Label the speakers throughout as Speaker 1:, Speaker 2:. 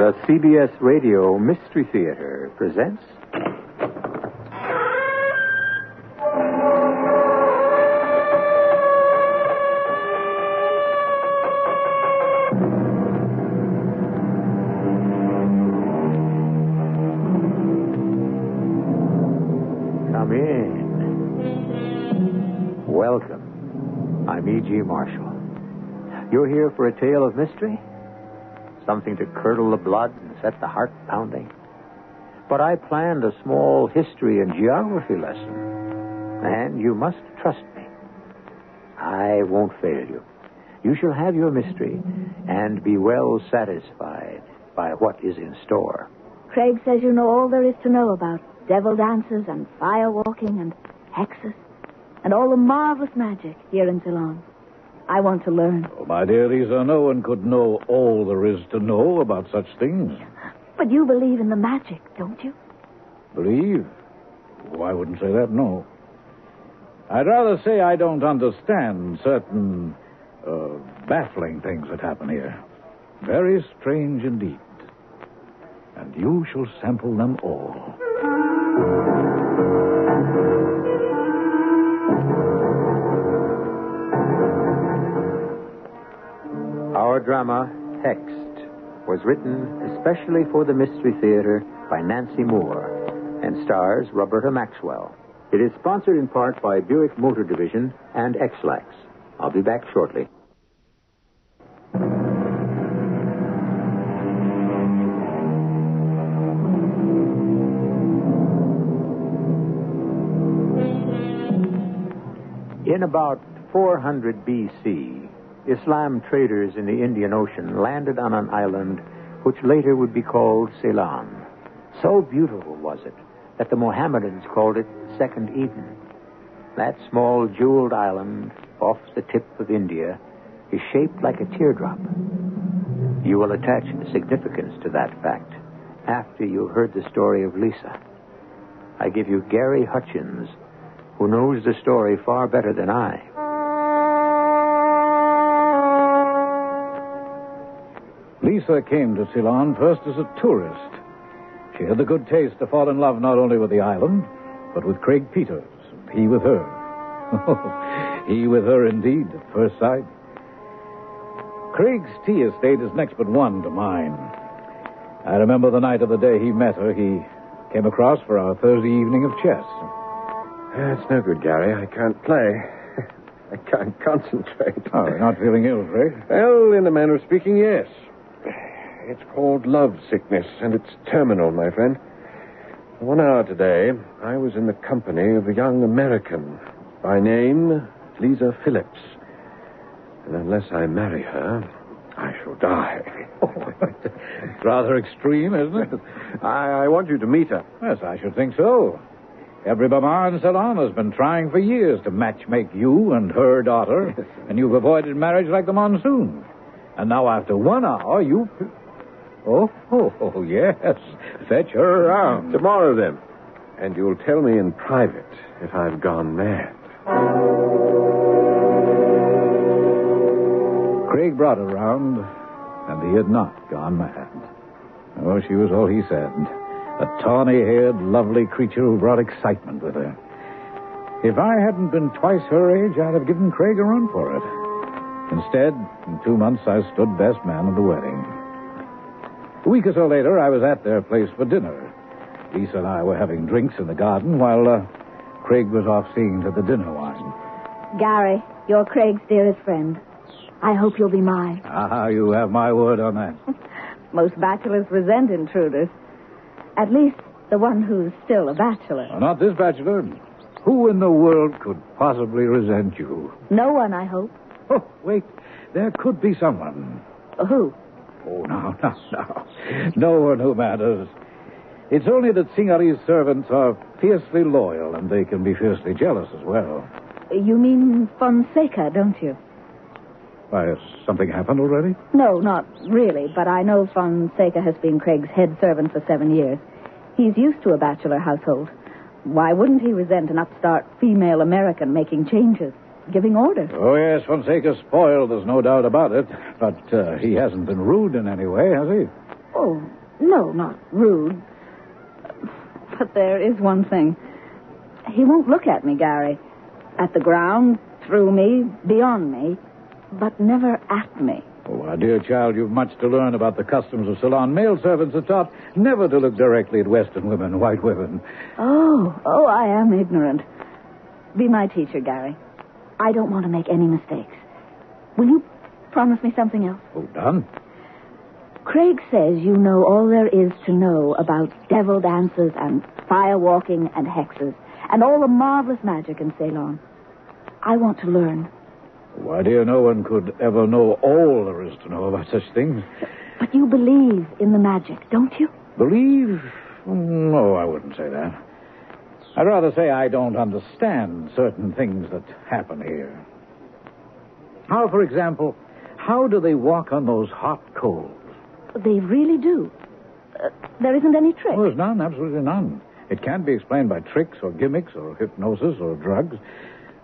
Speaker 1: The CBS Radio Mystery Theater presents. Come in. Welcome. I'm E.G. Marshall. You're here for a tale of mystery? Something to curdle the blood and set the heart pounding? But I planned a small history and geography lesson. And you must trust me. I won't fail you. You shall have your mystery and be well satisfied by what is in store.
Speaker 2: Craig says you know all there is to know about devil dances and fire walking and hexes and all the marvelous magic here in Ceylon. I want to learn.
Speaker 3: Oh, my dear Lisa, no one could know all there is to know about such things.
Speaker 2: But you believe in the magic, don't you?
Speaker 3: Believe? Oh, I wouldn't say that, no. I'd rather say I don't understand certain uh, baffling things that happen here. Very strange indeed. And you shall sample them all.
Speaker 1: Drama, Hexed, was written especially for the Mystery Theater by Nancy Moore and stars Roberta Maxwell. It is sponsored in part by Buick Motor Division and Ex-Lax. I'll be back shortly. In about 400 BC, Islam traders in the Indian Ocean landed on an island which later would be called Ceylon. So beautiful was it that the Mohammedans called it Second Eden. That small jeweled island off the tip of India is shaped like a teardrop. You will attach significance to that fact after you've heard the story of Lisa. I give you Gary Hutchins, who knows the story far better than I.
Speaker 3: Lisa came to Ceylon first as a tourist. She had the good taste to fall in love not only with the island, but with Craig Peters, he with her. he with her indeed, at first sight. Craig's tea estate is next but one to mine. I remember the night of the day he met her, he came across for our Thursday evening of chess.
Speaker 4: That's no good, Gary. I can't play. I can't concentrate.
Speaker 3: Oh, you're not feeling ill, Craig?
Speaker 4: Well, in a manner of speaking, yes. It's called love sickness, and it's terminal, my friend. For One hour today, I was in the company of a young American, by name Lisa Phillips. And unless I marry her, I shall die.
Speaker 3: It's rather extreme, isn't it?
Speaker 4: I, I want you to meet her.
Speaker 3: Yes, I should think so. Every Bama in Ceylon has been trying for years to matchmake you and her daughter, and you've avoided marriage like the monsoon. And now, after one hour, you. Oh, oh, oh, yes. Fetch her around.
Speaker 4: Tomorrow, then. And you'll tell me in private if I've gone mad.
Speaker 3: Craig brought her round, and he had not gone mad. Oh, she was all he said. A tawny haired, lovely creature who brought excitement with her. If I hadn't been twice her age, I'd have given Craig a run for it. Instead, in two months, I stood best man at the wedding. A week or so later, I was at their place for dinner. Lisa and I were having drinks in the garden while uh, Craig was off seeing to the dinner wine.
Speaker 2: Gary, you're Craig's dearest friend. I hope you'll be mine.
Speaker 3: Ah, you have my word on that.
Speaker 2: Most bachelors resent intruders. At least the one who's still a bachelor.
Speaker 3: Oh, not this bachelor. Who in the world could possibly resent you?
Speaker 2: No one, I hope.
Speaker 3: Oh, wait. There could be someone.
Speaker 2: Who?
Speaker 3: Oh, no, no, no. No one who matters. It's only that Signory's servants are fiercely loyal, and they can be fiercely jealous as well.
Speaker 2: You mean Fonseca, don't you?
Speaker 3: Why, has something happened already?
Speaker 2: No, not really, but I know Fonseca has been Craig's head servant for seven years. He's used to a bachelor household. Why wouldn't he resent an upstart female American making changes, giving orders?
Speaker 3: Oh, yes, Fonseca's spoiled, there's no doubt about it. But uh, he hasn't been rude in any way, has he?
Speaker 2: Oh, no, not rude. But there is one thing. He won't look at me, Gary. At the ground, through me, beyond me, but never at me.
Speaker 3: Oh, my dear child, you've much to learn about the customs of Ceylon. Male servants are taught never to look directly at Western women, white women.
Speaker 2: Oh, oh, I am ignorant. Be my teacher, Gary. I don't want to make any mistakes. Will you promise me something else?
Speaker 3: Oh, done.
Speaker 2: Craig says you know all there is to know about devil dances and fire walking and hexes and all the marvelous magic in Ceylon. I want to learn.
Speaker 3: Oh, Why, dear, no one could ever know all there is to know about such things.
Speaker 2: But you believe in the magic, don't you?
Speaker 3: Believe? Mm, no, I wouldn't say that. I'd rather say I don't understand certain things that happen here. How, for example, how do they walk on those hot coals?
Speaker 2: They really do. Uh, there isn't any trick.
Speaker 3: Oh, there's none, absolutely none. It can't be explained by tricks or gimmicks or hypnosis or drugs.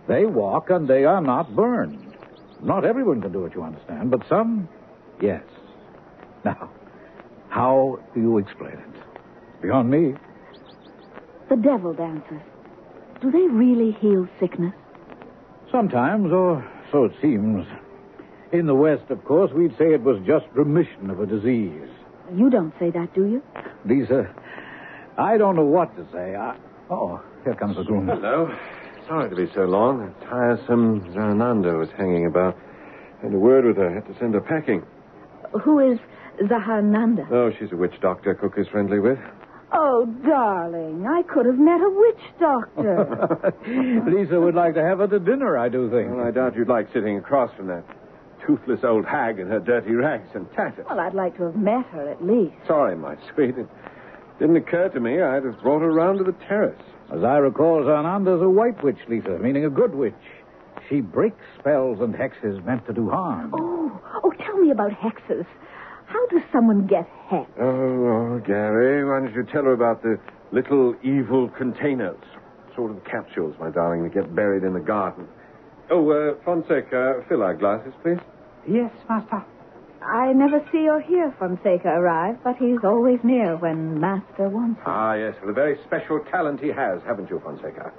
Speaker 3: They walk and they are not burned. Not everyone can do it, you understand, but some, yes. Now, how do you explain it? Beyond me.
Speaker 2: The devil dances. Do they really heal sickness?
Speaker 3: Sometimes, or so it seems. In the West, of course, we'd say it was just remission of a disease.
Speaker 2: You don't say that, do you?
Speaker 3: Lisa, I don't know what to say. I... Oh, here comes the groom.
Speaker 4: Hello. Sorry to be so long. That tiresome Zananda was hanging about. Had a word with her. Had to send her packing.
Speaker 2: Who is Zahananda?
Speaker 4: Oh, she's a witch doctor Cook is friendly with.
Speaker 2: Oh, darling, I could have met a witch doctor.
Speaker 3: Lisa would like to have her to dinner, I do think.
Speaker 4: Well, I doubt you'd like sitting across from that toothless old hag in her dirty rags and tatters.
Speaker 2: well, I'd like to have met her at least.
Speaker 4: Sorry, my sweet. It didn't occur to me. I'd have brought her round to the terrace.
Speaker 3: As I recall, Zananda's a white witch, Lisa, meaning a good witch. She breaks spells and hexes meant to do harm.
Speaker 2: Oh, oh, tell me about hexes. How does someone get hexed?
Speaker 4: Oh, oh, Gary, why don't you tell her about the little evil containers? Sort of capsules, my darling, that get buried in the garden. Oh, uh, Fonseca, fill our glasses, please.
Speaker 5: Yes, Master.
Speaker 2: I never see or hear Fonseca arrive, but he's always near when Master wants him.
Speaker 4: Ah, yes, with a very special talent he has, haven't you, Fonseca?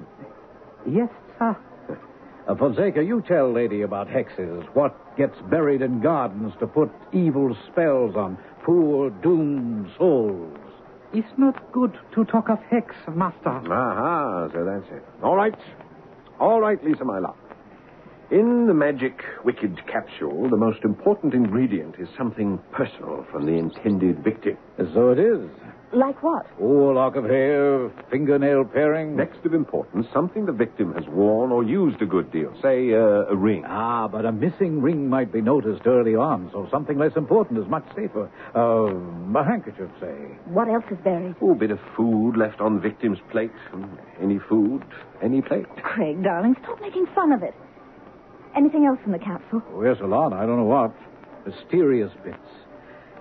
Speaker 5: Yes, sir.
Speaker 3: Uh, Fonseca, you tell lady about hexes. What gets buried in gardens to put evil spells on poor, doomed souls?
Speaker 5: It's not good to talk of hex, Master.
Speaker 4: Aha, so that's it. All right. All right, Lisa, my love. In the magic wicked capsule, the most important ingredient is something personal from the intended victim.
Speaker 3: So it is.
Speaker 2: Like what?
Speaker 3: Oh, a lock of hair, fingernail paring.
Speaker 4: Next of importance, something the victim has worn or used a good deal. Say, uh, a ring.
Speaker 3: Ah, but a missing ring might be noticed early on, so something less important is much safer. Uh, a handkerchief, say.
Speaker 2: What else is buried?
Speaker 4: Oh, a bit of food left on victim's plate. Any food, any plate.
Speaker 2: Craig, darling, stop making fun of it. Anything else in the capsule?
Speaker 3: Oh, yes, a lot. I don't know what. Mysterious bits.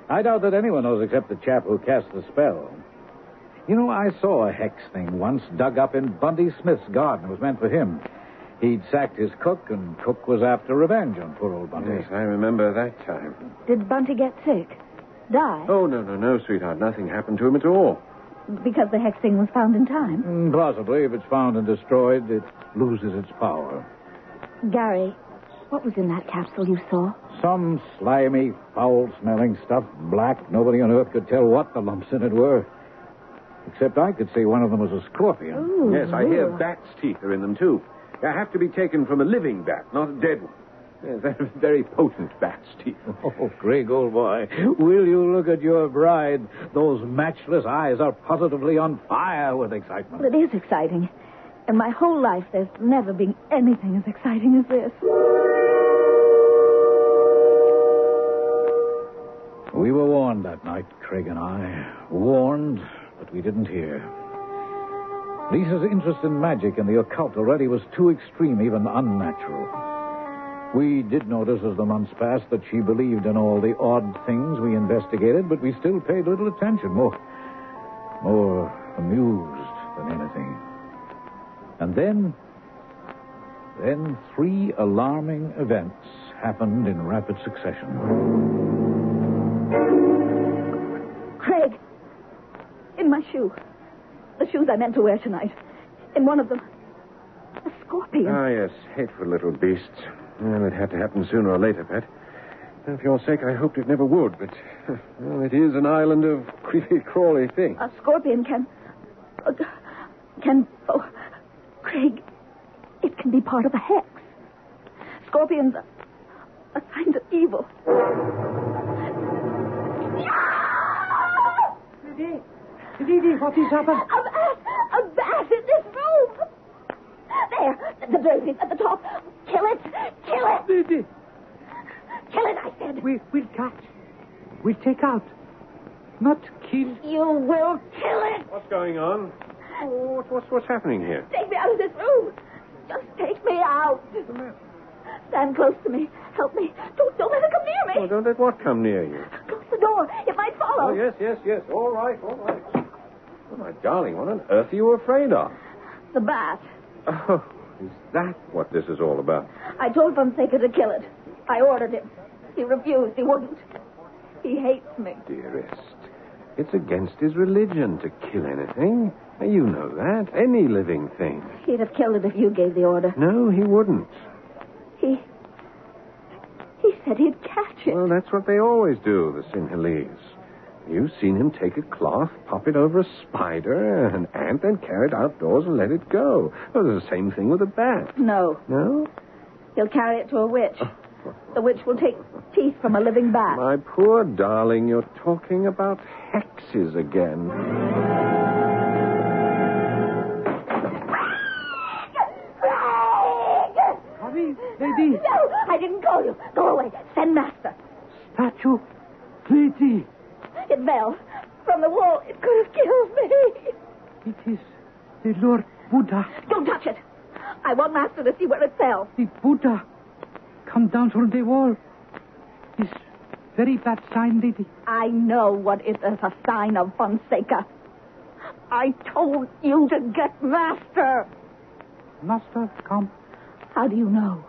Speaker 3: I doubt that anyone knows except the chap who cast the spell. You know, I saw a hex thing once dug up in Bundy Smith's garden. It was meant for him. He'd sacked his cook, and cook was after revenge on poor old Bundy.
Speaker 4: Yes, I remember that time.
Speaker 2: Did Bunty get sick? Die?
Speaker 4: Oh, no, no, no, sweetheart. Nothing happened to him at all.
Speaker 2: Because the hex thing was found in time?
Speaker 3: Mm, Possibly. If it's found and destroyed, it loses its power.
Speaker 2: Gary, what was in that capsule you saw?
Speaker 3: Some slimy, foul smelling stuff, black. Nobody on earth could tell what the lumps in it were. Except I could see one of them was a scorpion.
Speaker 2: Ooh,
Speaker 4: Yes, I hear
Speaker 2: ugh.
Speaker 4: bat's teeth are in them, too. They have to be taken from a living bat, not a dead one. Yes, they're very potent bat's teeth.
Speaker 3: Oh, Craig, old boy, will you look at your bride? Those matchless eyes are positively on fire with excitement.
Speaker 2: Well, it is exciting. In my whole life, there's never been anything as exciting as this.
Speaker 3: We were warned that night, Craig and I. Warned, but we didn't hear. Lisa's interest in magic and the occult already was too extreme, even unnatural. We did notice as the months passed that she believed in all the odd things we investigated, but we still paid little attention, more, more amused than anything. And then, then three alarming events happened in rapid succession.
Speaker 2: Shoe. The shoes I meant to wear tonight. In one of them, a scorpion.
Speaker 4: Ah, yes, hateful little beasts. Well, it had to happen sooner or later, Pet. And for your sake, I hoped it never would, but well, it is an island of creepy, crawly things.
Speaker 2: A scorpion can. uh, can. Oh, Craig, it can be part of a hex. Scorpions are, a kind of evil.
Speaker 5: Didi, what is happened?
Speaker 2: A bat! A bat in this room! There, the blazing at the top. Kill it! Kill it!
Speaker 5: Didi,
Speaker 2: Kill it, I said.
Speaker 5: we, we'll catch. We'll take out. Not kill.
Speaker 2: You will kill it!
Speaker 4: What's going on? Oh, what- what's, what's happening here?
Speaker 2: Take me out of this room! Just take me out! Stand close to me. Help me. Don't, don't let it come near me.
Speaker 4: Oh, don't let what come near you.
Speaker 2: Close the door. It might follow.
Speaker 4: Oh, yes, yes, yes. All right, all right. Oh, my darling, what on earth are you afraid of?
Speaker 2: The bat.
Speaker 4: Oh, is that what this is all about?
Speaker 2: I told Fonseca to kill it. I ordered him. He refused. He wouldn't. He hates me.
Speaker 4: Dearest, it's against his religion to kill anything. You know that. Any living thing.
Speaker 2: He'd have killed it if you gave the order.
Speaker 4: No, he wouldn't.
Speaker 2: He. He said he'd catch it.
Speaker 4: Well, that's what they always do, the Sinhalese. You've seen him take a cloth, pop it over a spider, an ant, then carry it outdoors and let it go. Well, it's the same thing with a bat.
Speaker 2: No.
Speaker 4: No?
Speaker 2: He'll carry it to a witch. The witch will take teeth from a living bat.
Speaker 4: My poor darling, you're talking about hexes again.
Speaker 2: Craig!
Speaker 5: Lady.
Speaker 2: No, I didn't call you. Go away. Send master.
Speaker 5: Statue. Lady.
Speaker 2: It fell from the wall. It could have killed me.
Speaker 5: It is the Lord Buddha.
Speaker 2: Don't touch it. I want master to see where it fell.
Speaker 5: The Buddha. Come down from the wall. It's very bad sign, lady.
Speaker 2: I know what it is a sign of Fonseca. I told you to get master.
Speaker 5: Master, come.
Speaker 2: How do you know?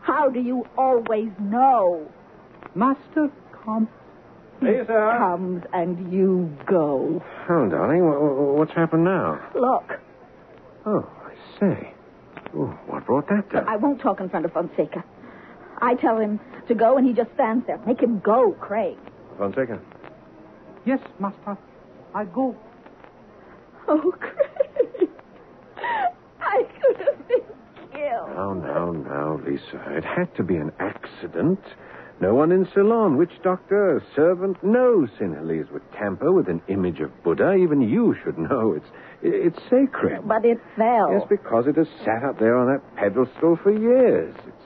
Speaker 2: How do you always know?
Speaker 5: Master, come.
Speaker 4: Lisa!
Speaker 2: Comes and you go.
Speaker 4: Oh, darling, wha- wha- what's happened now?
Speaker 2: Look,
Speaker 4: Oh, I say. Oh, what brought that down?
Speaker 2: I won't talk in front of Fonseca. I tell him to go and he just stands there. Make him go, Craig.
Speaker 4: Fonseca.
Speaker 5: Yes, master. I go.
Speaker 2: Oh, Craig. I could have been killed.
Speaker 4: Now, now, now, Lisa. It had to be an accident. No one in Ceylon, witch doctor, servant, no Sinhalese would tamper with an image of Buddha. Even you should know it's it's sacred.
Speaker 2: But it fell.
Speaker 4: Yes, because it has sat up there on that pedestal for years. It's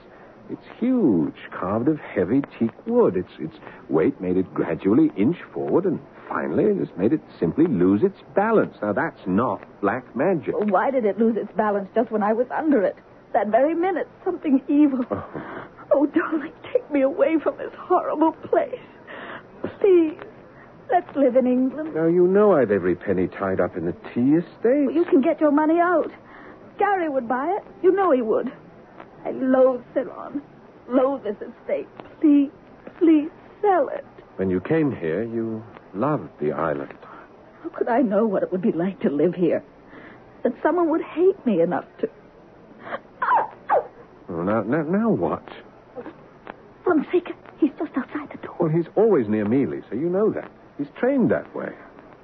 Speaker 4: it's huge, carved of heavy teak wood. Its its weight made it gradually inch forward, and finally it has made it simply lose its balance. Now that's not black magic.
Speaker 2: Why did it lose its balance just when I was under it? That very minute, something evil. Oh, Oh, darling, take me away from this horrible place. Please, let's live in England.
Speaker 4: Now you know I've every penny tied up in the tea estate.
Speaker 2: You can get your money out. Gary would buy it. You know he would. I loathe Ceylon. Loathe this estate. Please, please sell it.
Speaker 4: When you came here, you loved the island.
Speaker 2: How could I know what it would be like to live here? That someone would hate me enough to.
Speaker 4: Oh, now, now, now what?
Speaker 2: Fonseca, he's just outside the door.
Speaker 4: Well, he's always near me, Lisa. You know that. He's trained that way.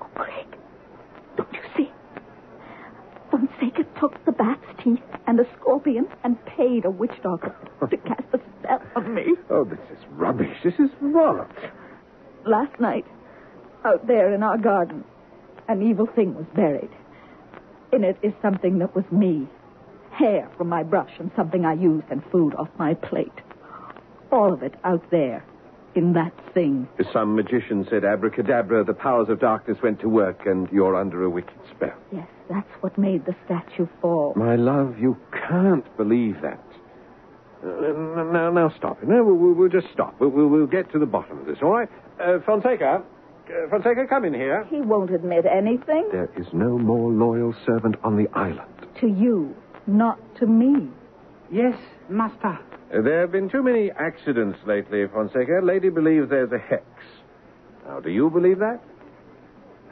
Speaker 2: Oh, Craig, don't you see? Fonseca took the bat's teeth and a scorpion and paid a witch doctor to cast a spell on me.
Speaker 4: Oh, this is rubbish. This is what?
Speaker 2: Last night, out there in our garden, an evil thing was buried. In it is something that was me. Hair from my brush and something I used and food off my plate. All of it out there in that thing.
Speaker 4: Some magician said abracadabra, the powers of darkness went to work, and you're under a wicked spell.
Speaker 2: Yes, that's what made the statue fall.
Speaker 4: My love, you can't believe that. Uh, now, now, stop. No, we'll, we'll, we'll just stop. We'll, we'll, we'll get to the bottom of this, all right? Uh, Fonseca, uh, Fonseca, come in here.
Speaker 2: He won't admit anything
Speaker 4: There is no more loyal servant on the island.
Speaker 2: to you, not to me.
Speaker 5: Yes, master.
Speaker 4: There have been too many accidents lately, Fonseca. Lady believes there's a hex. Now, do you believe that?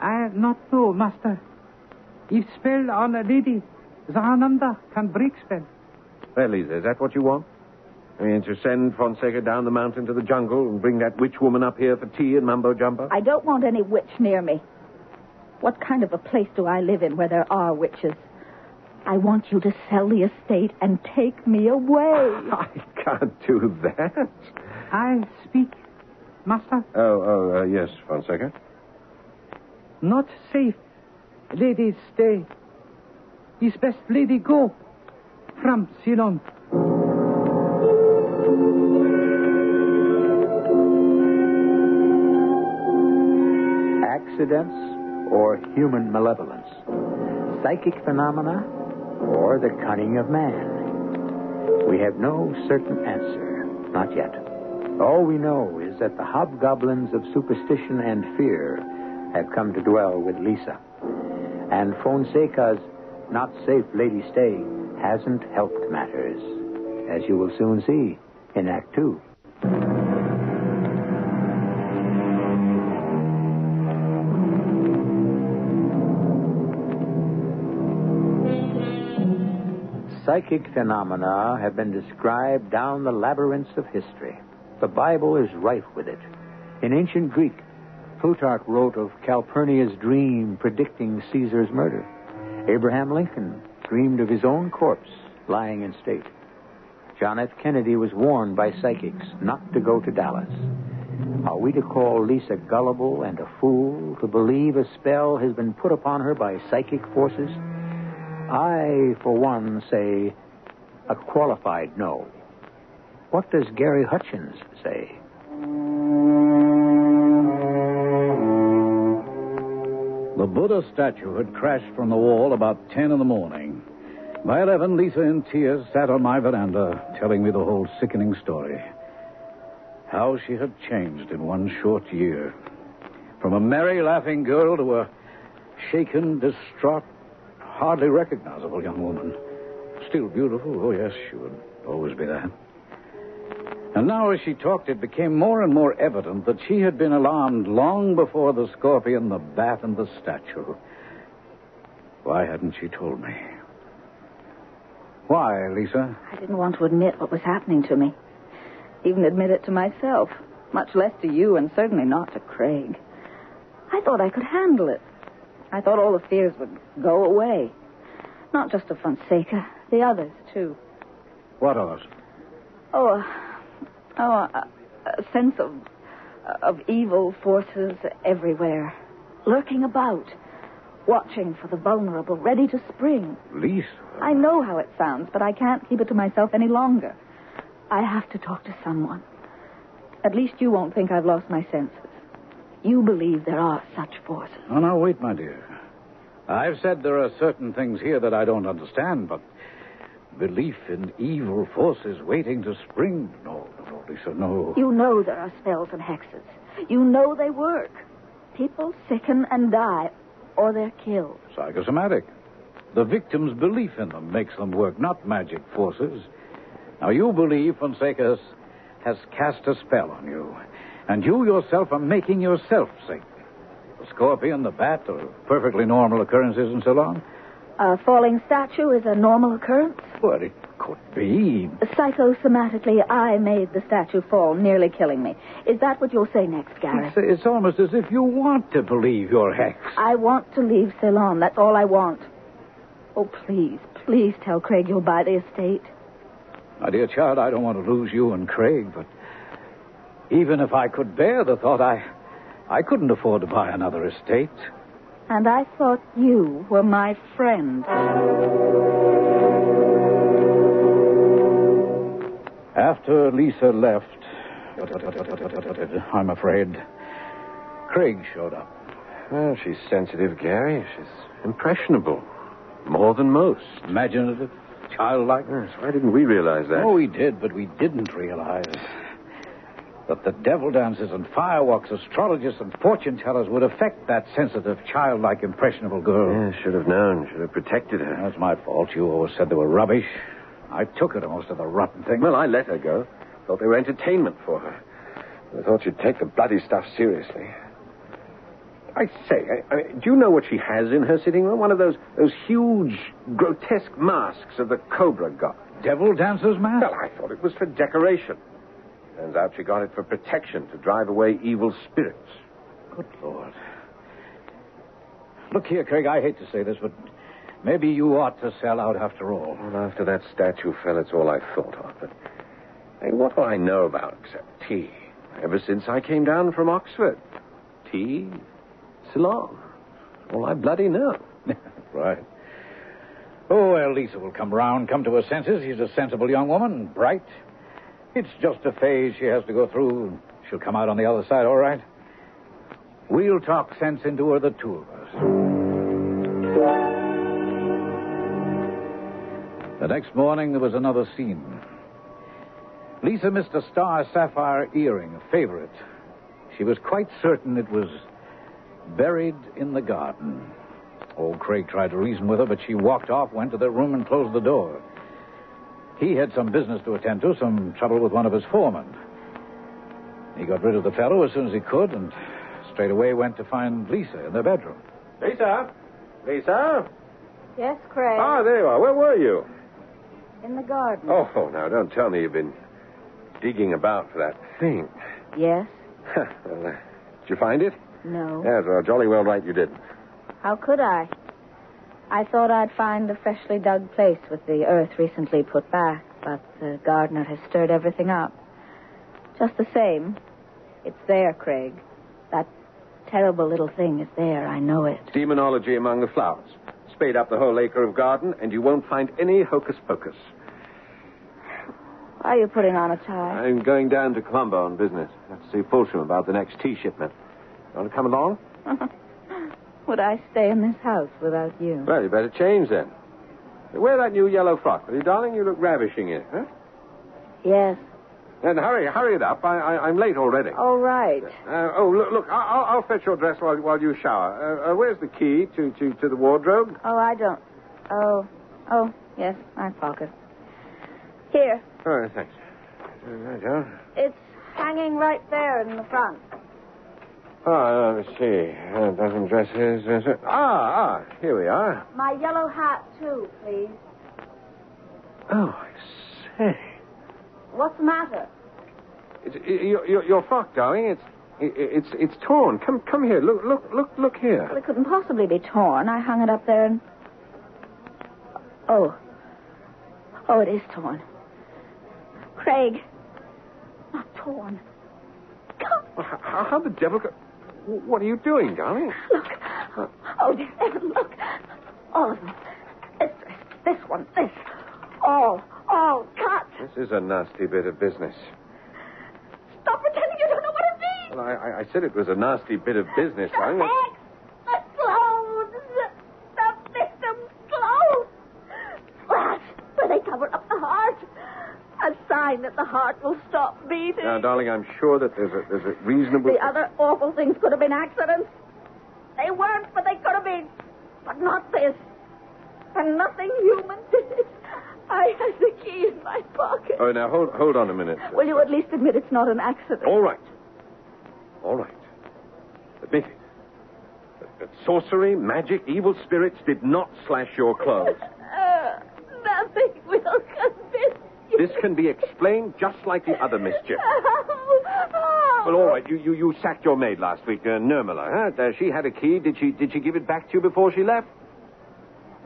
Speaker 5: I have not know, master. If spell on a lady, Zahananda can break spell.
Speaker 4: Well, Lisa, is that what you want? I mean, to send Fonseca down the mountain to the jungle and bring that witch woman up here for tea and mumbo jumbo?
Speaker 2: I don't want any witch near me. What kind of a place do I live in where there are witches? I want you to sell the estate and take me away.
Speaker 4: I can't do that.
Speaker 5: I speak, master.
Speaker 4: Oh, oh, uh, yes, Fonseca.
Speaker 5: Not safe. Ladies stay. Is best lady go from Ceylon.
Speaker 1: Accidents or human malevolence? Psychic phenomena or the cunning of man? We have no certain answer, not yet. All we know is that the hobgoblins of superstition and fear have come to dwell with Lisa. And Fonseca's not safe lady stay hasn't helped matters, as you will soon see in Act Two. Psychic phenomena have been described down the labyrinths of history. The Bible is rife with it. In ancient Greek, Plutarch wrote of Calpurnia's dream predicting Caesar's murder. Abraham Lincoln dreamed of his own corpse lying in state. John F. Kennedy was warned by psychics not to go to Dallas. Are we to call Lisa gullible and a fool to believe a spell has been put upon her by psychic forces? I, for one, say a qualified no. What does Gary Hutchins say?
Speaker 3: The Buddha statue had crashed from the wall about 10 in the morning. By 11, Lisa, in tears, sat on my veranda telling me the whole sickening story. How she had changed in one short year. From a merry, laughing girl to a shaken, distraught, hardly recognizable young woman. Still beautiful, oh, yes, she would always be that. And now, as she talked, it became more and more evident that she had been alarmed long before the scorpion, the bat, and the statue. Why hadn't she told me? Why, Lisa?
Speaker 2: I didn't want to admit what was happening to me. Even admit it to myself, much less to you, and certainly not to Craig. I thought I could handle it. I thought all the fears would go away. Not just of Fonseca, the others, too.
Speaker 3: What others?
Speaker 2: Oh, uh, oh, a, a sense of of evil forces everywhere, lurking about, watching for the vulnerable, ready to spring.
Speaker 3: Lisa.
Speaker 2: I know how it sounds, but I can't keep it to myself any longer. I have to talk to someone. At least you won't think I've lost my senses. You believe there are such forces.
Speaker 3: Oh, now, wait, my dear. I've said there are certain things here that I don't understand, but belief in evil forces waiting to spring. No, no, Lisa, no.
Speaker 2: You know there are spells and hexes. You know they work. People sicken and die, or they're killed.
Speaker 3: Psychosomatic. The victim's belief in them makes them work, not magic forces. Now, you believe Fonseca has, has cast a spell on you, and you yourself are making yourself sick. The scorpion, the bat are perfectly normal occurrences in Ceylon.
Speaker 2: A falling statue is a normal occurrence.
Speaker 3: Well, it could be.
Speaker 2: Psychosomatically, I made the statue fall, nearly killing me. Is that what you'll say next, Gareth?
Speaker 3: It's, it's almost as if you want to believe you're hex.
Speaker 2: I want to leave Ceylon. That's all I want. Oh, please, please tell Craig you'll buy the estate.
Speaker 3: My dear child, I don't want to lose you and Craig, but even if I could bear the thought, I, I couldn't afford to buy another estate.
Speaker 2: And I thought you were my friend.
Speaker 3: After Lisa left, I'm afraid, Craig showed up.
Speaker 4: Well, she's sensitive, Gary. She's impressionable. More than most.
Speaker 3: Imaginative, childlike.
Speaker 4: Yes, why didn't we realize that?
Speaker 3: Oh, we did, but we didn't realize that the devil dances and fireworks, astrologists and fortune tellers would affect that sensitive, childlike, impressionable girl.
Speaker 4: Yeah, should have known. Should have protected her.
Speaker 3: That's my fault. You always said they were rubbish. I took her to most of the rotten things.
Speaker 4: Well, I let her go. Thought they were entertainment for her. I thought she'd take the bloody stuff seriously. I say, I, I, do you know what she has in her sitting room? One of those those huge, grotesque masks of the Cobra god.
Speaker 3: Devil dancer's mask?
Speaker 4: Well, I thought it was for decoration. Turns out she got it for protection to drive away evil spirits.
Speaker 3: Good Lord. Look here, Craig, I hate to say this, but maybe you ought to sell out after all.
Speaker 4: Well, after that statue fell, it's all I thought of. But hey, what do I know about except tea? Ever since I came down from Oxford, tea, Ceylon. All I bloody know.
Speaker 3: right. Oh, well, Lisa will come round, come to her senses. She's a sensible young woman, bright. It's just a phase she has to go through. She'll come out on the other side, all right. We'll talk sense into her, the two of us. The next morning, there was another scene. Lisa missed a star sapphire earring, a favorite. She was quite certain it was buried in the garden. Old Craig tried to reason with her, but she walked off, went to their room, and closed the door. He had some business to attend to, some trouble with one of his foremen. He got rid of the fellow as soon as he could, and straight away went to find Lisa in their bedroom.
Speaker 4: Lisa? Lisa?
Speaker 2: Yes, Craig.
Speaker 4: Ah, there you are. Where were you?
Speaker 2: In the garden.
Speaker 4: Oh, oh, now don't tell me you've been digging about for that thing.
Speaker 2: Yes?
Speaker 4: well, uh, did you find it?
Speaker 2: No.
Speaker 4: Yes, well, jolly well right you didn't.
Speaker 2: How could I? I thought I'd find a freshly dug place with the earth recently put back, but the gardener has stirred everything up. Just the same, it's there, Craig. That terrible little thing is there. I know it.
Speaker 4: Demonology among the flowers. Spade up the whole acre of garden, and you won't find any hocus pocus.
Speaker 2: Why are you putting on a tie?
Speaker 4: I'm going down to Colombo on business. I have to see Fulsham about the next tea shipment. You want to come along?
Speaker 2: Would I stay in this house without you?
Speaker 4: Well, you better change then. Wear that new yellow frock, will you, darling? You look ravishing in it, huh?
Speaker 2: Yes.
Speaker 4: Then hurry, hurry it up. I, I, I'm late already.
Speaker 2: All right.
Speaker 4: Uh, oh, look, look. I'll, I'll fetch your dress while, while you shower. Uh, uh, where's the key to, to, to the wardrobe?
Speaker 2: Oh, I don't. Oh, oh, yes, my pocket. Here,
Speaker 4: Oh, thanks.
Speaker 2: It's hanging right there in the front.
Speaker 4: Oh, let me see. Uh, dozen dresses. Uh, so- ah, ah, here we are.
Speaker 2: My yellow hat, too, please.
Speaker 4: Oh, I say.
Speaker 2: What's the matter?
Speaker 4: It's, your, your, your frock, darling. It's it, it's it's torn. Come come here. Look look look look
Speaker 2: Well,
Speaker 4: here.
Speaker 2: it couldn't possibly be torn. I hung it up there and. Oh. Oh, it is torn. Craig. Not torn. Come.
Speaker 4: Well, How, how the devil? Go... What are you doing, darling?
Speaker 2: Look. Oh, dear heaven, look. All of them. This dress, this one, this. All, all cut.
Speaker 4: This is a nasty bit of business.
Speaker 2: Stop pretending you don't know what it means.
Speaker 4: Well, I, I- I said it was a nasty bit of business, darling.
Speaker 2: hex, the clothes, the, the victim's clothes. Flash, where they cover up the heart. A sign that the heart will stop beating.
Speaker 4: Now, darling, I'm sure that there's a there's a reasonable.
Speaker 2: The other awful things could have been accidents. They weren't, but they could have been. But not this. And nothing human did it. I had the key in my pocket.
Speaker 4: Oh, now hold hold on a minute.
Speaker 2: Will you at least admit it's not an accident?
Speaker 4: All right. All right. Admit it. That- sorcery, magic, evil spirits did not slash your clothes.
Speaker 2: Uh, nothing will.
Speaker 4: This can be explained just like the other mischief. Well, all right. You you, you sacked your maid last week, uh, Nirmala. Huh? Uh, she had a key. Did she did she give it back to you before she left?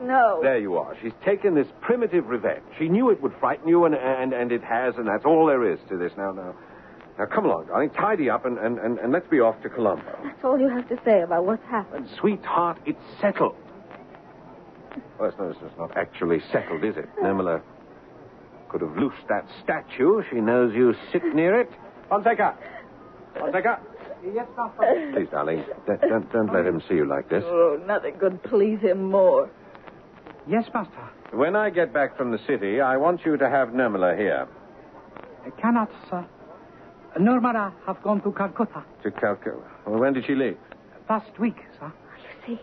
Speaker 2: No.
Speaker 4: There you are. She's taken this primitive revenge. She knew it would frighten you, and and, and it has, and that's all there is to this. Now, now, now, come along, darling. Tidy up, and, and, and, and let's be off to Colombo.
Speaker 2: That's all you have to say about what's happened.
Speaker 4: Sweetheart, it's settled. Well, it's not, it's not actually settled, is it? Nirmala could have loosed that statue. She knows you sit near it. Fonseca! Fonseca!
Speaker 5: Yes, Master.
Speaker 4: Please, darling, don't, don't, don't let him see you like this.
Speaker 2: Oh, nothing could please him more.
Speaker 5: Yes, Master.
Speaker 4: When I get back from the city, I want you to have Nirmala here.
Speaker 5: I cannot, sir. Nirmala have gone to Calcutta
Speaker 4: To Calcutta. Well, when did she leave?
Speaker 5: last week, sir.
Speaker 2: Ah, you see?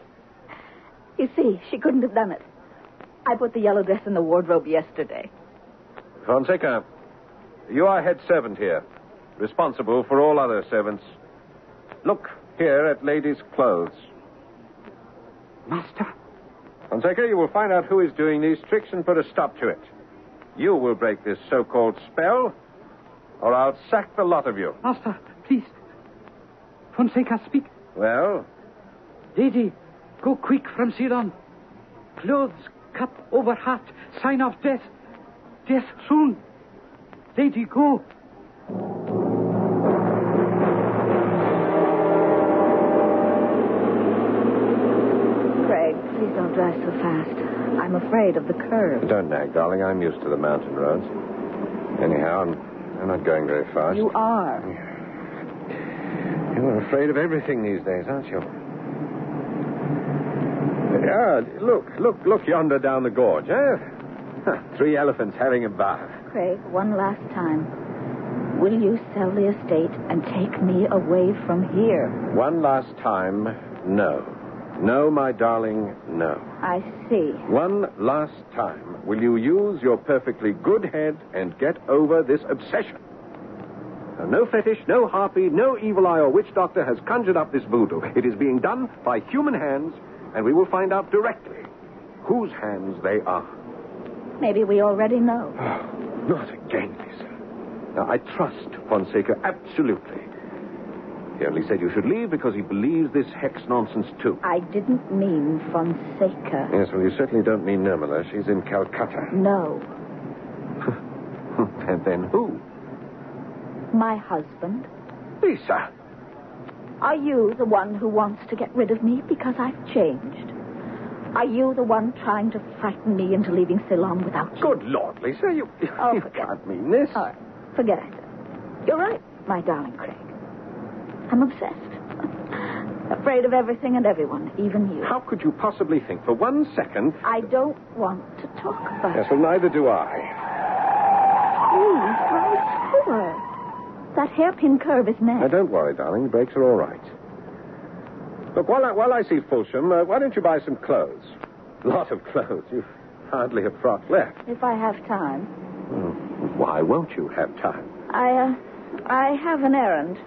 Speaker 2: You see, she couldn't have done it. I put the yellow dress in the wardrobe yesterday.
Speaker 4: Fonseca, you are head servant here, responsible for all other servants. Look, here at Ladies' Clothes.
Speaker 5: Master,
Speaker 4: Fonseca, you will find out who is doing these tricks and put a stop to it. You will break this so called spell, or I'll sack the lot of you.
Speaker 5: master, please. Fonseca, speak.
Speaker 4: Well,
Speaker 5: Lady, go quick from Ceylon. Clothes, cup over hat, sign of death. Death soon. Lady, go.
Speaker 2: Craig, please don't drive so fast. I'm afraid of the curve.
Speaker 4: don't nag, darling. I'm used to the mountain roads. Anyhow, I'm, I'm not going very fast.
Speaker 2: You are.
Speaker 4: You're afraid of everything these days, aren't you? Yeah, look, look, look yonder down the gorge, eh? Three elephants having a bath.
Speaker 2: Craig, one last time. Will you sell the estate and take me away from here?
Speaker 4: One last time, no. No, my darling, no.
Speaker 2: I see.
Speaker 4: One last time, will you use your perfectly good head and get over this obsession? Now, no fetish, no harpy, no evil eye or witch doctor has conjured up this voodoo. It is being done by human hands, and we will find out directly whose hands they are.
Speaker 2: Maybe we already know.
Speaker 4: Not again, Lisa. Now, I trust Fonseca absolutely. He only said you should leave because he believes this hex nonsense, too.
Speaker 2: I didn't mean Fonseca.
Speaker 4: Yes, well, you certainly don't mean Nirmala. She's in Calcutta.
Speaker 2: No.
Speaker 4: and then who?
Speaker 2: My husband.
Speaker 4: Lisa.
Speaker 2: Are you the one who wants to get rid of me because I've changed? Are you the one trying to frighten me into leaving Ceylon without you?
Speaker 4: Good Lord, Lisa, you,
Speaker 2: Oh,
Speaker 4: you can't mean this.
Speaker 2: Right, forget it. You're right, my darling Craig. I'm obsessed. Afraid of everything and everyone, even you.
Speaker 4: How could you possibly think for one second?
Speaker 2: I don't want to talk about
Speaker 4: Yes,
Speaker 2: it.
Speaker 4: well, neither do I.
Speaker 2: Please, I'm sure. That hairpin curve is
Speaker 4: Now, don't worry, darling. The brakes are all right. Look, while I, while I see Fulsham, uh, why don't you buy some clothes? A Lot of clothes. You've hardly a frock left.
Speaker 2: If I have time.
Speaker 4: Hmm, Why won't you have time?
Speaker 2: I, uh, I have an errand.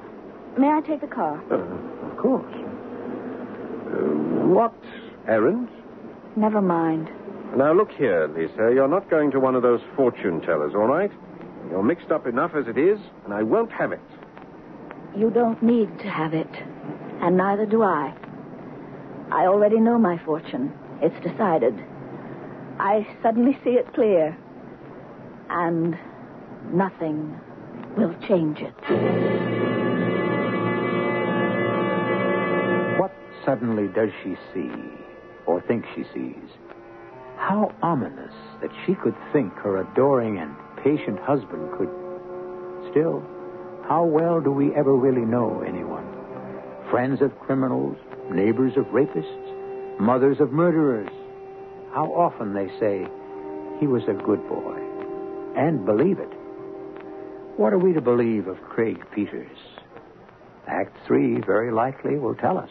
Speaker 2: May I take the car?
Speaker 4: Uh, of course. Uh, what errand?
Speaker 2: Never mind.
Speaker 4: Now, look here, Lisa. You're not going to one of those fortune tellers, all right? You're mixed up enough as it is, and I won't have it.
Speaker 2: You don't need to have it. And neither do I. I already know my fortune. It's decided. I suddenly see it clear. And nothing will change it.
Speaker 1: What suddenly does she see, or think she sees? How ominous that she could think her adoring and patient husband could. Still, how well do we ever really know anyone? Friends of criminals, neighbors of rapists, mothers of murderers. How often they say, he was a good boy. And believe it. What are we to believe of Craig Peters? Act three very likely will tell us.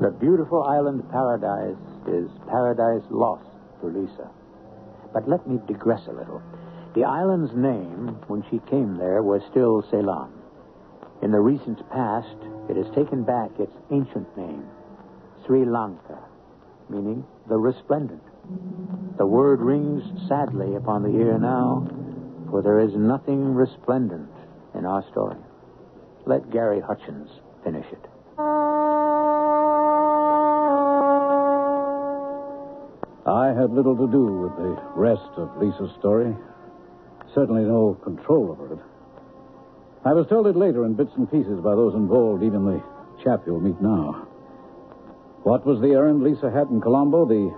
Speaker 1: The beautiful island paradise is paradise lost to Lisa. But let me digress a little. The island's name, when she came there, was still Ceylon. In the recent past, it has taken back its ancient name, Sri Lanka, meaning the resplendent. The word rings sadly upon the ear now, for there is nothing resplendent in our story. Let Gary Hutchins finish it.
Speaker 3: I had little to do with the rest of Lisa's story. Certainly no control over it. I was told it later in bits and pieces by those involved, even the chap you'll meet now. What was the errand Lisa had in Colombo? The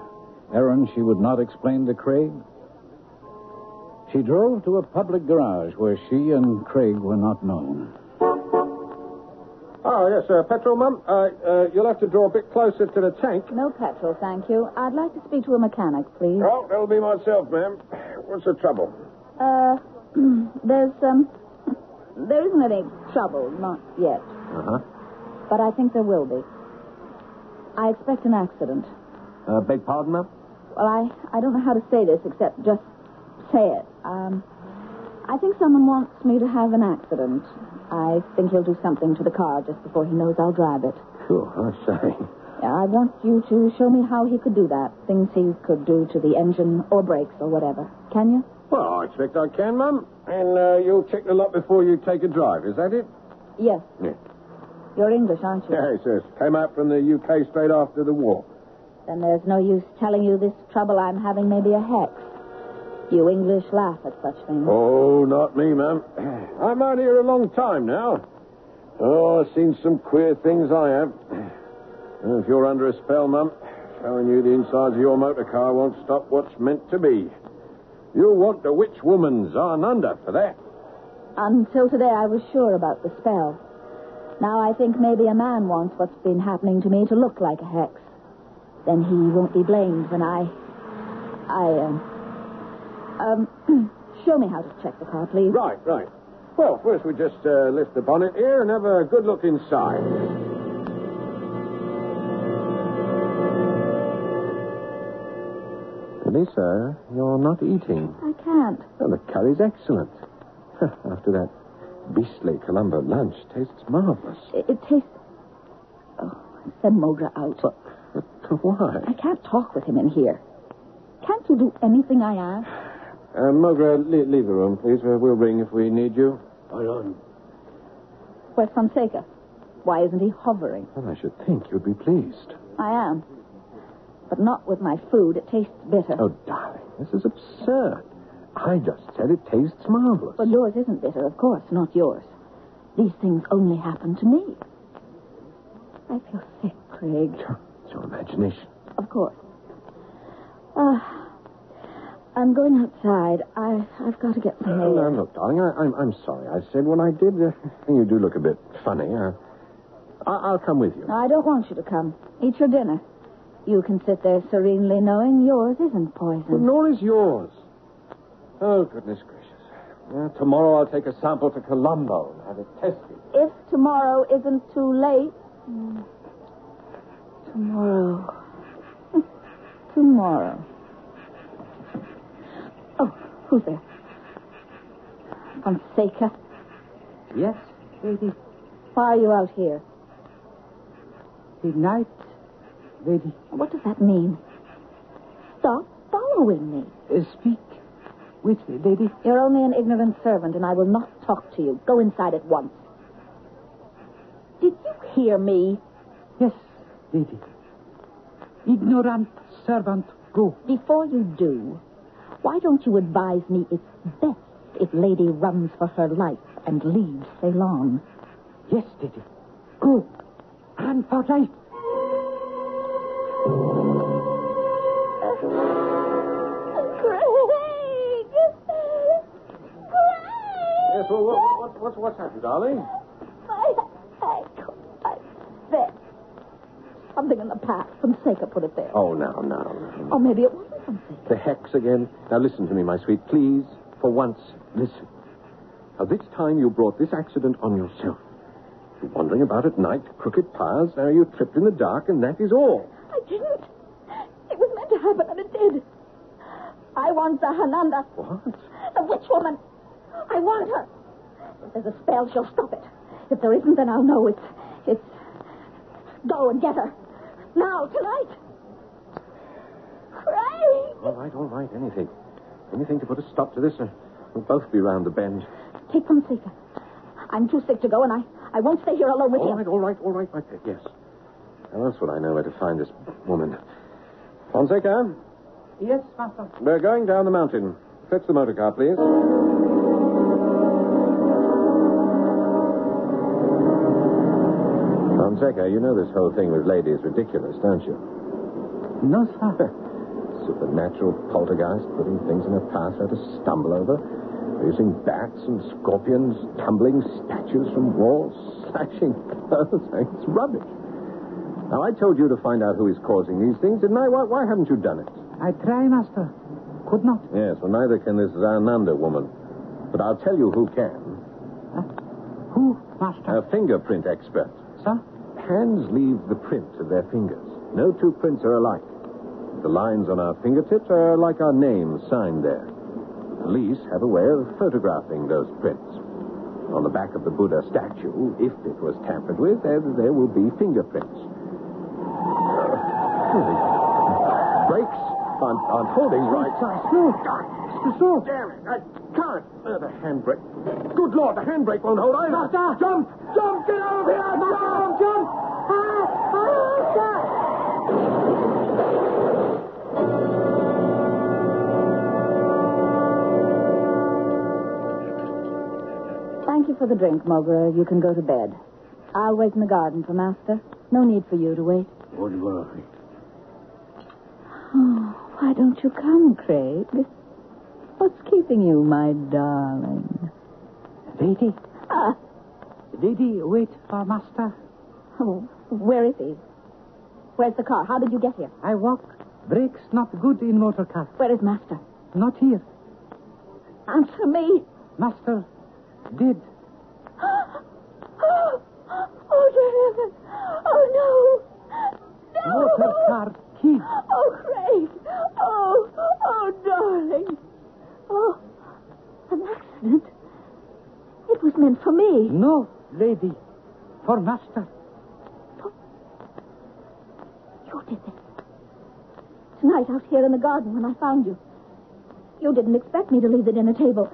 Speaker 3: errand she would not explain to Craig? She drove to a public garage where she and Craig were not known.
Speaker 4: Oh, yes, uh, petrol, Mum. Uh, uh, you'll have to draw a bit closer to the tank.
Speaker 2: No petrol, thank you. I'd like to speak to a mechanic, please.
Speaker 4: Oh, that'll be myself, ma'am. What's the trouble?
Speaker 2: Uh, there's, um, there isn't any trouble, not yet.
Speaker 4: Uh-huh.
Speaker 2: But I think there will be. I expect an accident.
Speaker 4: Uh, beg pardon, ma'am?
Speaker 2: Well, I, I don't know how to say this except just say it. Um, I think someone wants me to have an accident. I think he'll do something to the car just before he knows I'll drive it.
Speaker 4: Sure, I say.
Speaker 2: Yeah, I want you to show me how he could do that. Things he could do to the engine or brakes or whatever. Can you?
Speaker 4: Well, I expect I can, Mum. And uh, you'll check the lot before you take a drive, is that it?
Speaker 2: Yes.
Speaker 4: Yes.
Speaker 2: You're English, aren't you?
Speaker 4: Yes, yes. Came out from the UK straight after the war.
Speaker 2: Then there's no use telling you this trouble I'm having may be a hex. You English laugh at such things.
Speaker 4: Oh, not me, Mum. I'm out here a long time now. Oh, I've seen some queer things I have. And if you're under a spell, Mum, telling you the insides of your motor car won't stop what's meant to be. You'll want the witch woman's Ananda for that.
Speaker 2: Until today, I was sure about the spell. Now I think maybe a man wants what's been happening to me to look like a hex. Then he won't be blamed when I. I, um. Um, show me how to check the car, please.
Speaker 4: Right, right. Well, first we just uh, lift the bonnet here and have a good look inside. Lisa, you're not eating.
Speaker 2: I can't.
Speaker 4: Well, the curry's excellent. After that beastly Colombo lunch, tastes marvelous.
Speaker 2: It, it tastes. Oh, send Mogra out.
Speaker 4: But, but why?
Speaker 2: I can't talk with him in here. Can't you do anything I ask?
Speaker 4: Uh, Mogra, leave, leave the room, please. Uh, we'll ring if we need you. Aye, aye.
Speaker 2: Where's Fonseca? Why isn't he hovering?
Speaker 4: Well, I should think you'd be pleased.
Speaker 2: I am. But not with my food. It tastes bitter.
Speaker 4: Oh, darling, this is absurd. I just said it tastes marvelous.
Speaker 2: Well, yours isn't bitter, of course, not yours. These things only happen to me. I feel sick, Craig.
Speaker 4: It's your imagination.
Speaker 2: Of course. Ah, I'm going outside. I, I've got to get some
Speaker 4: Oh, no, look, darling, I, I'm, I'm sorry. I said what I did. Uh, you do look a bit funny. Uh, I, I'll come with you.
Speaker 2: I don't want you to come. Eat your dinner. You can sit there serenely knowing yours isn't poison.
Speaker 4: Well, nor is yours. Oh, goodness gracious. Well, tomorrow I'll take a sample to Colombo and have it tested.
Speaker 2: If tomorrow isn't too late. Mm. Tomorrow. tomorrow. Who's there? Fonseca.
Speaker 5: Yes, lady.
Speaker 2: Why are you out here?
Speaker 5: Good night, lady.
Speaker 2: What does that mean? Stop following me.
Speaker 5: Uh, speak with me, lady.
Speaker 2: You're only an ignorant servant, and I will not talk to you. Go inside at once. Did you hear me?
Speaker 5: Yes, lady. Ignorant servant, go.
Speaker 2: Before you do, why don't you advise me it's best if Lady runs for her life and leaves Ceylon?
Speaker 5: Yes, lady. Go. Run for life.
Speaker 2: Craig!
Speaker 4: Yes, well, what, what, what's, what's happened, darling?
Speaker 2: I, I, I, there. Something in the path. Fonseca put it there.
Speaker 4: Oh, no, no, now.
Speaker 2: Or maybe it wasn't Fonseca.
Speaker 4: The hex again. Now listen to me, my sweet. Please, for once, listen. Now, this time you brought this accident on yourself. You're wandering about at night, crooked paths. Now you tripped in the dark, and that is all.
Speaker 2: I didn't. It was meant to happen, and it did. I want the Hananda,
Speaker 4: What?
Speaker 2: the witch woman. I want her. If there's a spell, she'll stop it. If there isn't, then I'll know it's. It's. Go and get her. Now, tonight. Craig!
Speaker 4: All right, all right. Anything. Anything to put a stop to this. Uh, we'll both be round the bend.
Speaker 2: Take Fonseca. I'm too sick to go, and I, I won't stay here alone with
Speaker 4: All
Speaker 2: him.
Speaker 4: right, all right, all right, my pet. Yes. Now, else would I know where to find this woman. Fonseca,
Speaker 5: Yes, master.
Speaker 4: we're going down the mountain. Fetch the motor car, please. Fonseca, you know this whole thing with Lady is ridiculous, don't you?
Speaker 5: No, sir.
Speaker 4: Supernatural poltergeist, putting things in her path for her to stumble over, using bats and scorpions, tumbling statues from walls, slashing clothes. It's rubbish. Now, I told you to find out who is causing these things, didn't I? Why, why haven't you done it?
Speaker 5: I try, master. Could not.
Speaker 4: Yes, well, neither can this Zananda woman. But I'll tell you who can.
Speaker 5: Who, master?
Speaker 4: A fingerprint expert.
Speaker 5: sir?
Speaker 4: Hands leave the print of their fingers. No two prints are alike. The lines on our fingertips are like our names signed there. Police have a way of photographing those prints. On the back of the Buddha statue, if it was tampered with, there, there will be fingerprints. Brakes on, on holding right.
Speaker 5: Slow. Slow.
Speaker 4: Damn it, I can't. Uh, the handbrake. Good Lord, the handbrake won't hold either.
Speaker 5: Master!
Speaker 4: Jump! Jump! Get out of here! Jump!
Speaker 5: Jump! Ah! Ah!
Speaker 2: You for the drink, Mogra. You can go to bed. I'll wait in the garden for Master. No need for you to wait.
Speaker 3: Good worry.
Speaker 2: Oh, why don't you come, Craig? What's keeping you, my darling?
Speaker 5: Lady,
Speaker 2: Ah,
Speaker 5: lady, wait for master.
Speaker 2: oh, where is he? Where's the car? How did you get here?
Speaker 5: I walk. Brakes not good in motor car.
Speaker 2: Where is Master?
Speaker 5: Not here.
Speaker 2: Answer me.
Speaker 5: Master did.
Speaker 2: Oh, dear heaven. Oh, no. No.
Speaker 5: Motor car key.
Speaker 2: Oh, Craig. Oh, oh, darling. Oh, an accident. It was meant for me.
Speaker 5: No, lady. For master.
Speaker 2: You did this. Tonight, out here in the garden when I found you. You didn't expect me to leave the dinner table.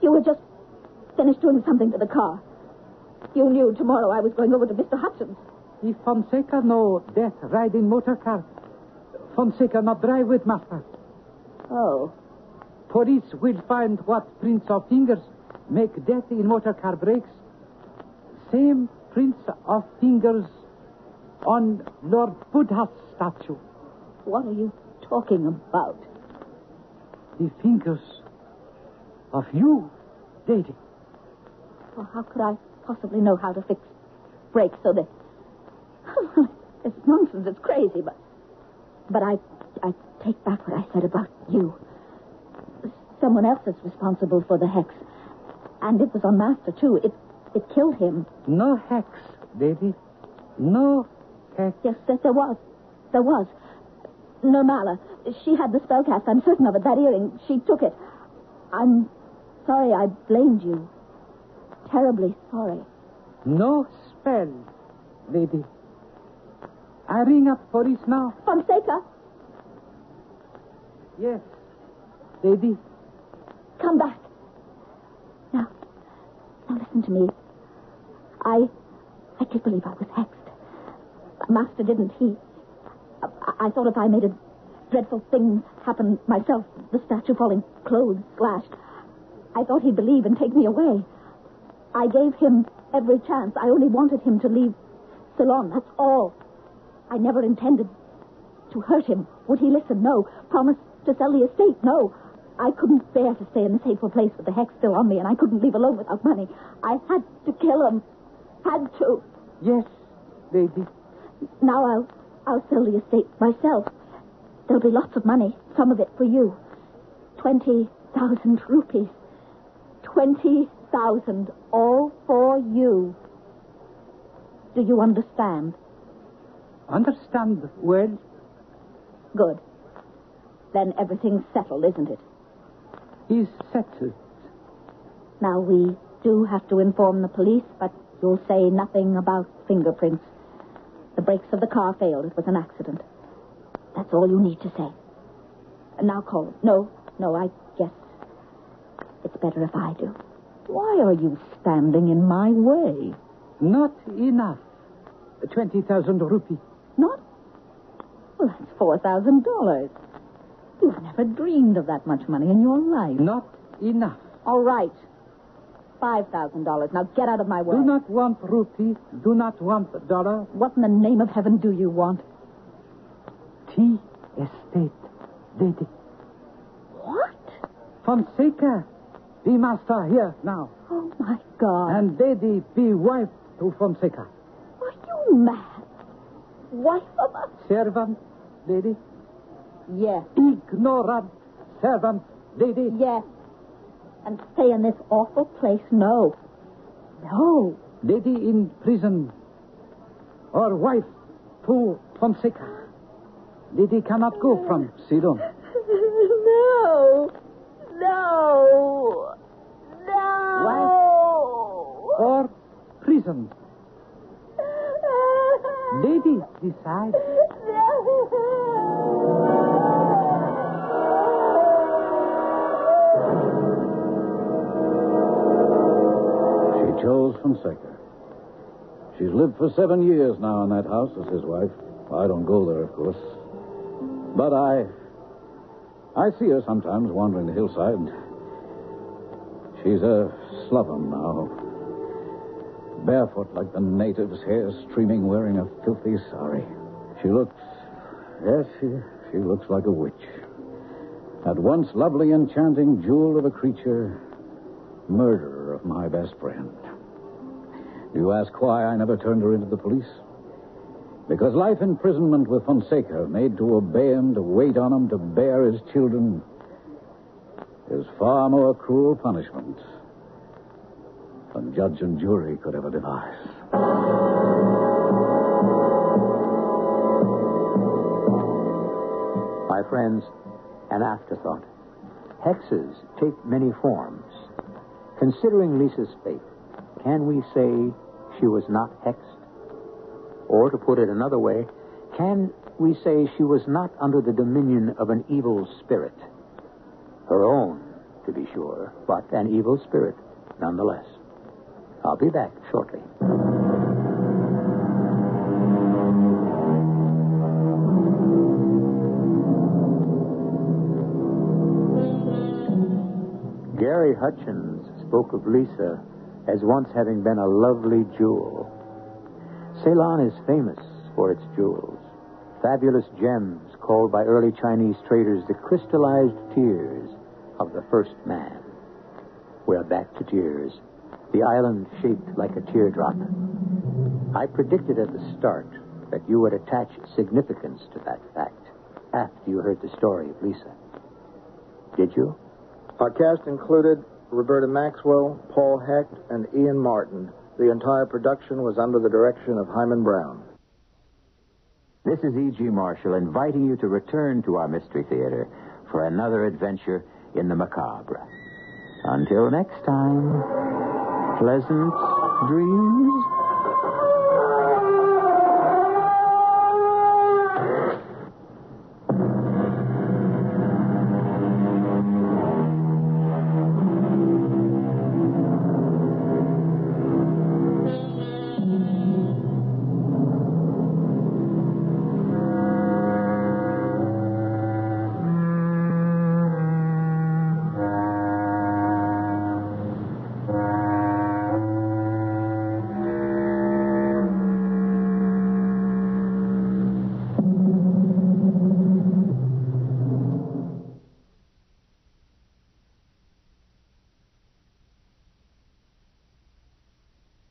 Speaker 2: You had just finished doing something to the car. You knew tomorrow I was going over to Mr. Hutchins.
Speaker 5: If Fonseca no death ride in motor car, Fonseca not drive with master.
Speaker 2: Oh.
Speaker 5: Police will find what prints of fingers make death in motor car brakes. Same prints of fingers on Lord Buddha's statue.
Speaker 2: What are you talking about?
Speaker 5: The fingers of you, lady.
Speaker 2: Well, how could I possibly know how to fix brakes so that... it's nonsense. It's crazy, but... But I, I take back what I said about you. Someone else is responsible for the hex. And it was on Master, too. It, it killed him.
Speaker 5: No hex, lady. No hex.
Speaker 2: Yes, yes, there was. There was. No Normala. She had the spell cast. I'm certain of it. That earring. She took it. I'm sorry I blamed you. Terribly sorry.
Speaker 5: No spell, lady. I ring up police now.
Speaker 2: Fonseca,
Speaker 5: Yes, lady.
Speaker 2: come back. Now, now listen to me. I, I did believe I was hexed. Master didn't. He, I, I thought if I made a dreadful thing happen myself, the statue falling, clothes slashed, I thought he'd believe and take me away. I gave him every chance. I only wanted him to leave Ceylon. That's all. I never intended to hurt him. Would he listen? No. Promise to sell the estate? No. I couldn't bear to stay in this hateful place with the hex still on me, and I couldn't leave alone without money. I had to kill him. Had to.
Speaker 5: Yes, baby.
Speaker 2: Now I'll I'll sell the estate myself. There'll be lots of money, some of it for you. Twenty thousand rupees. Twenty thousand, all for you. Do you understand?
Speaker 5: Understand well?
Speaker 2: Good. Then everything's settled, isn't it?
Speaker 5: Is settled.
Speaker 2: Now we do have to inform the police, but you'll say nothing about fingerprints. The brakes of the car failed. It was an accident. That's all you need to say. And now call. No, no, I guess it's better if I do. Why are you standing in my way?
Speaker 5: Not enough. Twenty thousand rupee.
Speaker 2: Not? Well, that's four thousand dollars. You've never dreamed of that much money in your life.
Speaker 5: Not enough.
Speaker 2: All right. Five thousand dollars. Now get out of my way.
Speaker 5: Do not want rupee. Do not want dollar.
Speaker 2: What in the name of heaven do you want?
Speaker 5: Tea estate, lady.
Speaker 2: What?
Speaker 5: Fonseca, be master here now.
Speaker 2: Oh my God.
Speaker 5: And lady be wife to Fonseca.
Speaker 2: Are you mad? Wife of a...
Speaker 5: Servant, lady.
Speaker 2: Yes.
Speaker 5: Ignorant servant, lady.
Speaker 2: Yes. And stay in this awful place? No. No.
Speaker 5: Lady in prison. Or wife to Fonseca. Lady cannot go from Ceylon.
Speaker 2: No. No.
Speaker 5: Or prison. Lady, decide.
Speaker 3: She chose Fonseca. She's lived for seven years now in that house as his wife. I don't go there, of course. But I. I see her sometimes wandering the hillside. She's a sloven now. Barefoot like the natives, hair streaming, wearing a filthy sari. She looks. Yes, she, she looks like a witch. At once lovely, enchanting jewel of a creature, murderer of my best friend. You ask why I never turned her into the police? Because life imprisonment with Fonseca, made to obey him, to wait on him, to bear his children, is far more cruel punishment than judge and jury could ever devise.
Speaker 1: My friends, an afterthought. Hexes take many forms. Considering Lisa's fate, can we say she was not hexed? Or, to put it another way, can we say she was not under the dominion of an evil spirit? Her own, to be sure, but an evil spirit nonetheless. I'll be back shortly. Gary Hutchins spoke of Lisa as once having been a lovely jewel. Ceylon is famous for its jewels, fabulous gems called by early Chinese traders the crystallized tears of the first man. We're back to tears, the island shaped like a teardrop. I predicted at the start that you would attach significance to that fact after you heard the story of Lisa. Did you?
Speaker 6: Our cast included Roberta Maxwell, Paul Hecht, and Ian Martin. The entire production was under the direction of Himan Brown.
Speaker 1: This is E.G. Marshall inviting you to return to our Mystery Theater for another adventure in the macabre. Until next time, pleasant dreams.